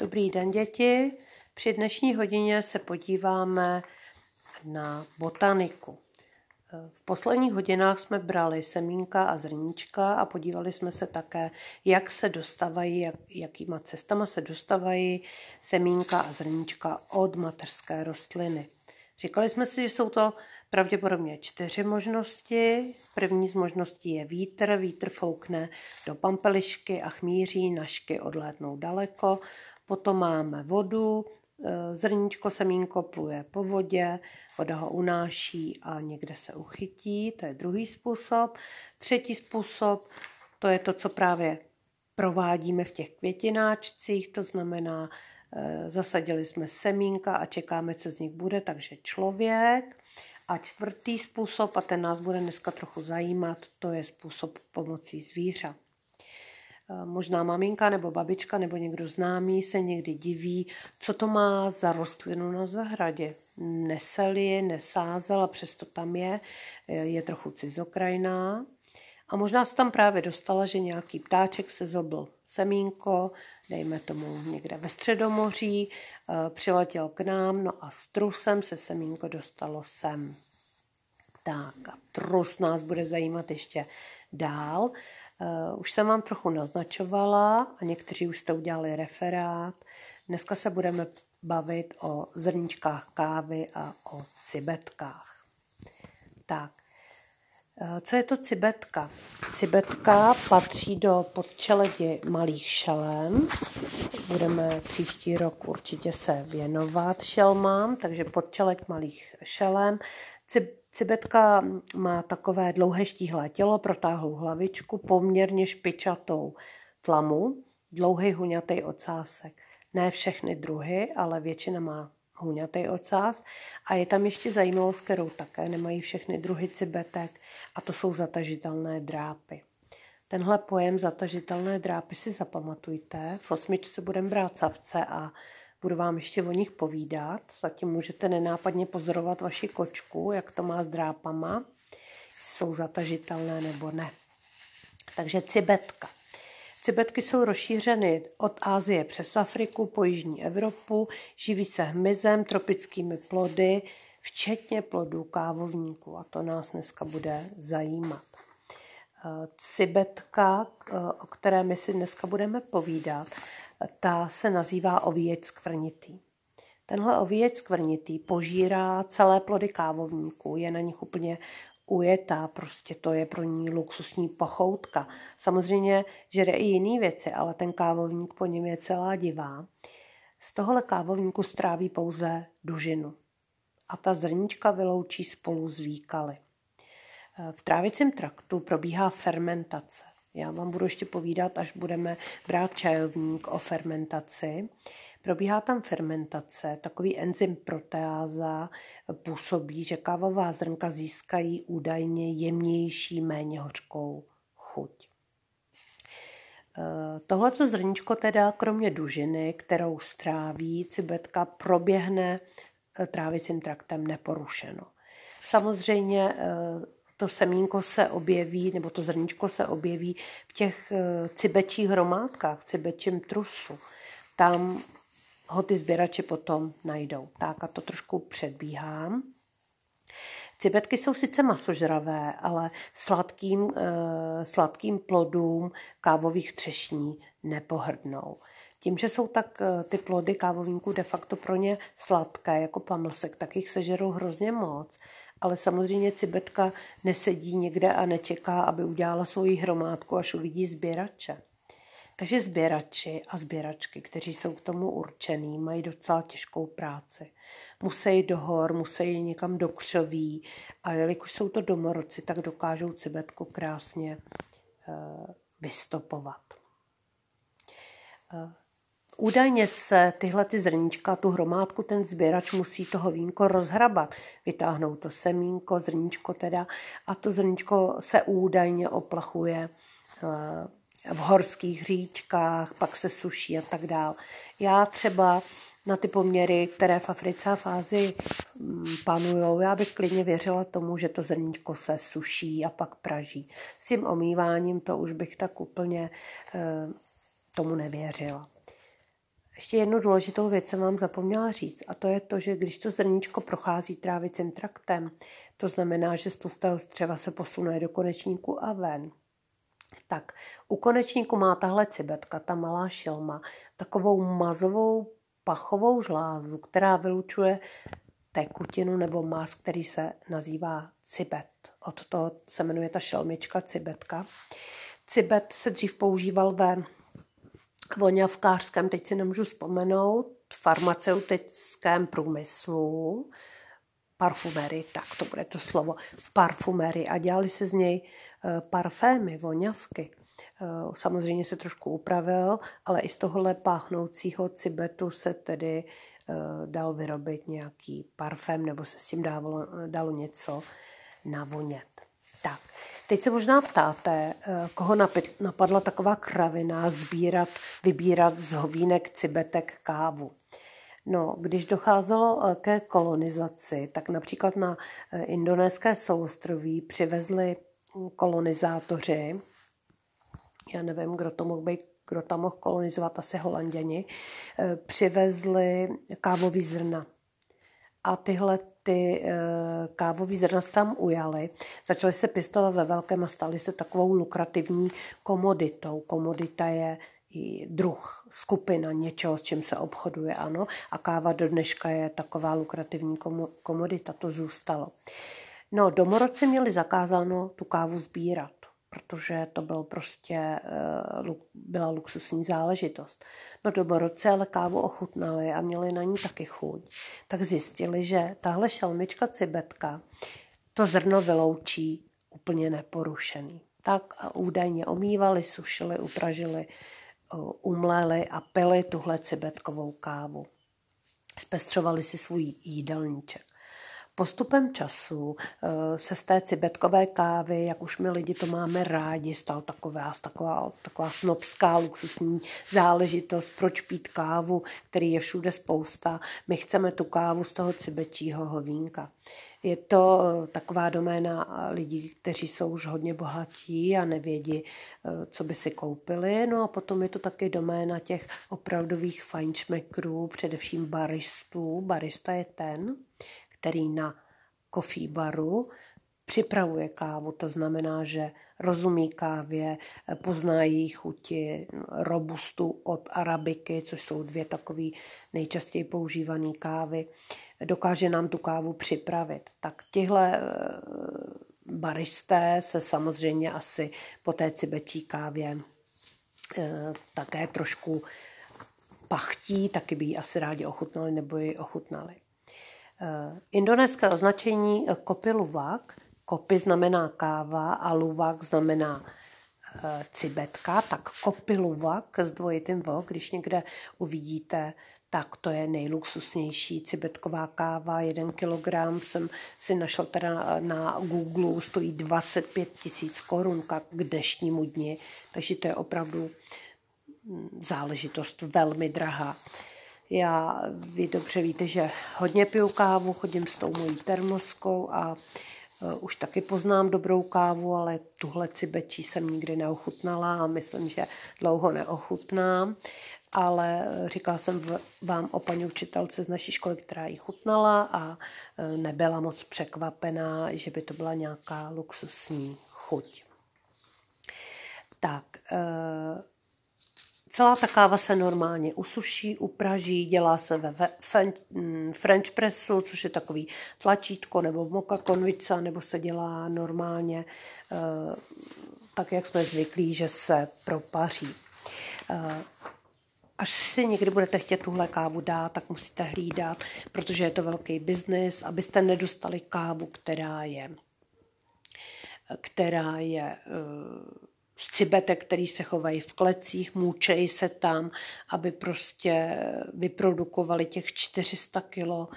Dobrý den, děti. Při dnešní hodině se podíváme na botaniku. V posledních hodinách jsme brali semínka a zrníčka a podívali jsme se také, jak se dostávají, jak, jakýma cestama se dostávají semínka a zrníčka od mateřské rostliny. Říkali jsme si, že jsou to pravděpodobně čtyři možnosti. První z možností je vítr. Vítr foukne do pampelišky a chmíří našky odlétnou daleko. Potom máme vodu, e, zrníčko, semínko pluje po vodě, voda ho unáší a někde se uchytí, to je druhý způsob. Třetí způsob, to je to, co právě provádíme v těch květináčcích, to znamená, e, zasadili jsme semínka a čekáme, co z nich bude, takže člověk. A čtvrtý způsob, a ten nás bude dneska trochu zajímat, to je způsob pomocí zvířat. Eh, možná maminka nebo babička nebo někdo známý se někdy diví, co to má za rostlinu na zahradě. Nesel je, nesázel a přesto tam je, eh, je trochu cizokrajná. A možná se tam právě dostala, že nějaký ptáček se zobl semínko, dejme tomu někde ve středomoří, eh, přiletěl k nám, no a s trusem se semínko dostalo sem. Tak a trus nás bude zajímat ještě dál. Uh, už jsem vám trochu naznačovala a někteří už jste udělali referát. Dneska se budeme bavit o zrničkách kávy a o cibetkách. Tak, uh, co je to cibetka? Cibetka patří do podčeledi malých šelem. Budeme příští rok určitě se věnovat šelmám, takže podčeleď malých šelem. Cibetka má takové dlouhé štíhlé tělo, protáhlou hlavičku, poměrně špičatou tlamu, dlouhý huňatý ocásek. Ne všechny druhy, ale většina má huňatý ocás. A je tam ještě zajímavost, kterou také nemají všechny druhy cibetek, a to jsou zatažitelné drápy. Tenhle pojem zatažitelné drápy si zapamatujte. V osmičce budeme brát savce a Budu vám ještě o nich povídat. Zatím můžete nenápadně pozorovat vaši kočku, jak to má s drápama. Jsou zatažitelné nebo ne. Takže cibetka. Cibetky jsou rozšířeny od Ázie přes Afriku po Jižní Evropu, živí se hmyzem, tropickými plody, včetně plodů kávovníků a to nás dneska bude zajímat. Cibetka, o které my si dneska budeme povídat, ta se nazývá ovíječ skvrnitý. Tenhle ovíječ skvrnitý požírá celé plody kávovníků, je na nich úplně ujetá, prostě to je pro ní luxusní pochoutka. Samozřejmě žere i jiný věci, ale ten kávovník po něm je celá divá. Z tohohle kávovníku stráví pouze dužinu a ta zrníčka vyloučí spolu s výkaly. V trávicím traktu probíhá fermentace. Já vám budu ještě povídat, až budeme brát čajovník o fermentaci. Probíhá tam fermentace, takový enzym proteáza působí, že kávová zrnka získají údajně jemnější, méně hořkou chuť. Eh, tohleto zrničko teda kromě dužiny, kterou stráví cibetka, proběhne eh, trávicím traktem neporušeno. Samozřejmě eh, to semínko se objeví, nebo to zrničko se objeví v těch eh, cibečích hromádkách, v cibečím trusu. Tam ho ty sběrači potom najdou. Tak a to trošku předbíhám. Cibetky jsou sice masožravé, ale sladkým, eh, sladkým plodům kávových třešní nepohrdnou. Tím, že jsou tak eh, ty plody kávovníků de facto pro ně sladké, jako pamlsek, tak jich sežerou hrozně moc ale samozřejmě cibetka nesedí někde a nečeká, aby udělala svoji hromádku, až uvidí sběrače. Takže sběrači a sběračky, kteří jsou k tomu určený, mají docela těžkou práci. Musí do hor, musí někam do křoví a jelikož jsou to domorodci, tak dokážou cibetku krásně uh, vystopovat. Uh, Údajně se tyhle ty zrníčka, tu hromádku, ten sběrač musí toho vínko rozhrabat. Vytáhnout to semínko, zrníčko teda, a to zrníčko se údajně oplachuje eh, v horských říčkách, pak se suší a tak dál. Já třeba na ty poměry, které v Africe a v Ázii mm, panují, já bych klidně věřila tomu, že to zrníčko se suší a pak praží. S tím omýváním to už bych tak úplně eh, tomu nevěřila. Ještě jednu důležitou věc jsem vám zapomněla říct a to je to, že když to zrníčko prochází trávicím traktem, to znamená, že z tlustého střeva se posune do konečníku a ven. Tak u konečníku má tahle cibetka, ta malá šelma, takovou mazovou pachovou žlázu, která vylučuje tekutinu nebo mas, který se nazývá cibet. Od toho se jmenuje ta šelmička cibetka. Cibet se dřív používal ve voňavkářském, teď si nemůžu vzpomenout, farmaceutickém průmyslu, parfumery, tak to bude to slovo, v parfumery a dělali se z něj eh, parfémy, voňavky. Eh, samozřejmě se trošku upravil, ale i z tohohle páchnoucího cibetu se tedy eh, dal vyrobit nějaký parfém nebo se s tím dalo něco navonět. Tak, teď se možná ptáte, koho napadla taková kravina sbírat, vybírat z hovínek cibetek kávu. No, když docházelo eh, ke kolonizaci, tak například na eh, indonéské souostroví přivezli kolonizátoři, já nevím, kdo to mohl být, kdo tam mohl kolonizovat, asi holanděni, eh, přivezli kávový zrna. A tyhle ty kávový zrna se tam ujaly, začaly se pěstovat ve velkém a staly se takovou lukrativní komoditou. Komodita je i druh, skupina něčeho, s čím se obchoduje, ano. A káva do dneška je taková lukrativní komodita, to zůstalo. No, domorodci měli zakázáno tu kávu sbírat, protože to byl prostě, eh, byla luxusní záležitost. No domorodci ale kávu ochutnali a měli na ní taky chuť. Tak zjistili, že tahle šelmička cibetka to zrno vyloučí úplně neporušený. Tak a údajně omývali, sušili, upražili umléli a pili tuhle cibetkovou kávu. Spestřovali si svůj jídelníček. Postupem času eh, se z té cibetkové kávy, jak už my lidi to máme rádi, stal taková, taková, taková snobská luxusní záležitost, proč pít kávu, který je všude spousta. My chceme tu kávu z toho cibečího hovínka. Je to eh, taková doména lidí, kteří jsou už hodně bohatí a nevědí, eh, co by si koupili. No a potom je to taky doména těch opravdových fajnšmekrů, především baristů. Barista je ten, který na coffee baru připravuje kávu, to znamená, že rozumí kávě, pozná její chuti, robustu od arabiky, což jsou dvě takové nejčastěji používané kávy, dokáže nám tu kávu připravit. Tak tihle eh, baristé se samozřejmě asi po té cibečí kávě eh, také trošku pachtí, taky by ji asi rádi ochutnali nebo ji ochutnali. Eh, indonéské označení kopi luwak Kopy znamená káva a luvak znamená e, cibetka, tak kopy luvak s dvojitým V, když někde uvidíte, tak to je nejluxusnější cibetková káva. Jeden kilogram jsem si našel teda na Google, stojí 25 tisíc korun k dnešnímu dni, takže to je opravdu mm, záležitost velmi drahá. Já, vy dobře víte, že hodně piju kávu, chodím s tou mojí termoskou a Eh, už taky poznám dobrou kávu, ale tuhle cibečí jsem nikdy neochutnala a myslím, že dlouho neochutnám. Ale eh, říkala jsem vám o paní učitelce z naší školy, která ji chutnala a eh, nebyla moc překvapená, že by to byla nějaká luxusní chuť. Tak, Celá ta káva se normálně usuší, upraží, dělá se ve mm, French pressu, což je takový tlačítko, nebo moka konvica, nebo se dělá normálně eh, tak, jak jsme zvyklí, že se propaří. Eh, až si někdy budete chtět tuhle kávu dát, tak musíte hlídat, protože je to velký biznis, abyste nedostali kávu, která je která je z cibetek, který se chovají v klecích, můčejí se tam, aby prostě vyprodukovali těch 400 kilo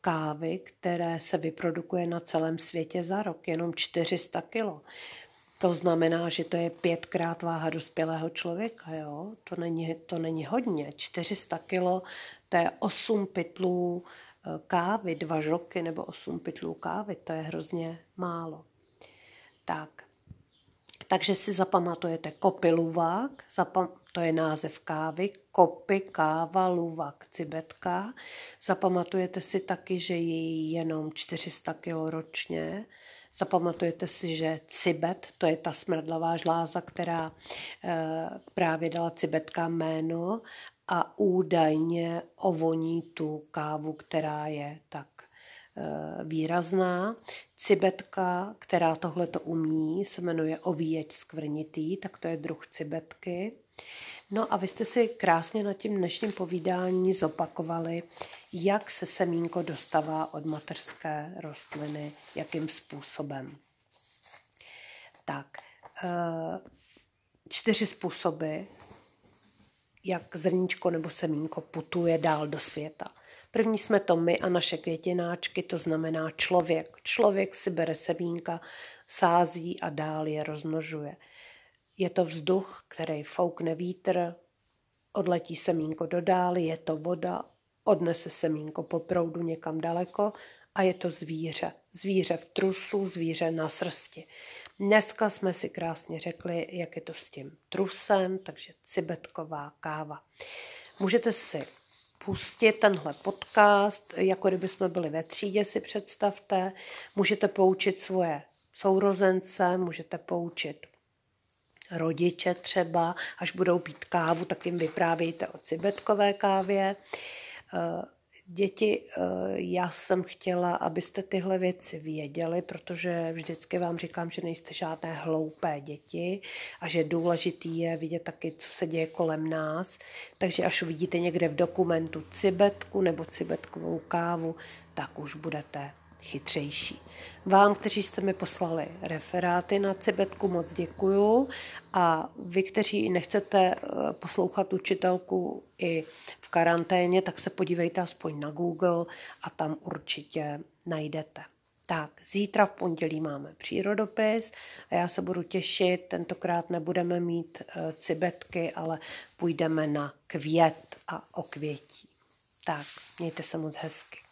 kávy, které se vyprodukuje na celém světě za rok, jenom 400 kilo. To znamená, že to je pětkrát váha dospělého člověka, jo? To není, to není hodně. 400 kilo, to je 8 pytlů eh, kávy, dva žoky nebo 8 pytlů kávy, to je hrozně málo. Tak, takže si zapamatujete kopiluvák, zapam, to je název kávy, kopy, káva, luvak, cibetka. Zapamatujete si taky, že je jenom 400 kg ročně. Zapamatujete si, že cibet, to je ta smrdlavá žláza, která e, právě dala cibetka jméno a údajně ovoní tu kávu, která je tak výrazná. Cibetka, která tohle to umí, se jmenuje ovíječ skvrnitý, tak to je druh cibetky. No a vy jste si krásně na tím dnešním povídání zopakovali, jak se semínko dostává od mateřské rostliny, jakým způsobem. Tak, eh, čtyři způsoby, jak zrníčko nebo semínko putuje dál do světa. První jsme to my a naše květináčky, to znamená člověk. Člověk si bere semínka, sází a dál je rozmnožuje. Je to vzduch, který foukne vítr, odletí semínko do dály, je to voda, odnese semínko po proudu někam daleko a je to zvíře. Zvíře v trusu, zvíře na srsti. Dneska jsme si krásně řekli, jak je to s tím trusem, takže cibetková káva. Můžete si pustit tenhle podcast, jako kdyby jsme byli ve třídě, si představte. Můžete poučit svoje sourozence, můžete poučit rodiče třeba, až budou pít kávu, tak jim vyprávějte o cibetkové kávě. Děti, eh, já jsem chtěla, abyste tyhle věci věděli, protože vždycky vám říkám, že nejste žádné hloupé děti a že důležitý je vidět taky, co se děje kolem nás. Takže až uvidíte někde v dokumentu cibetku nebo cibetkovou kávu, tak už budete chytřejší. Vám, kteří jste mi poslali referáty na Cibetku, moc děkuju a vy, kteří nechcete eh, poslouchat učitelku i v karanténě, tak se podívejte aspoň na Google a tam určitě najdete. Tak, zítra v pondělí máme přírodopis a já se budu těšit. Tentokrát nebudeme mít eh, cibetky, ale půjdeme na květ a okvětí. Tak, mějte se moc hezky.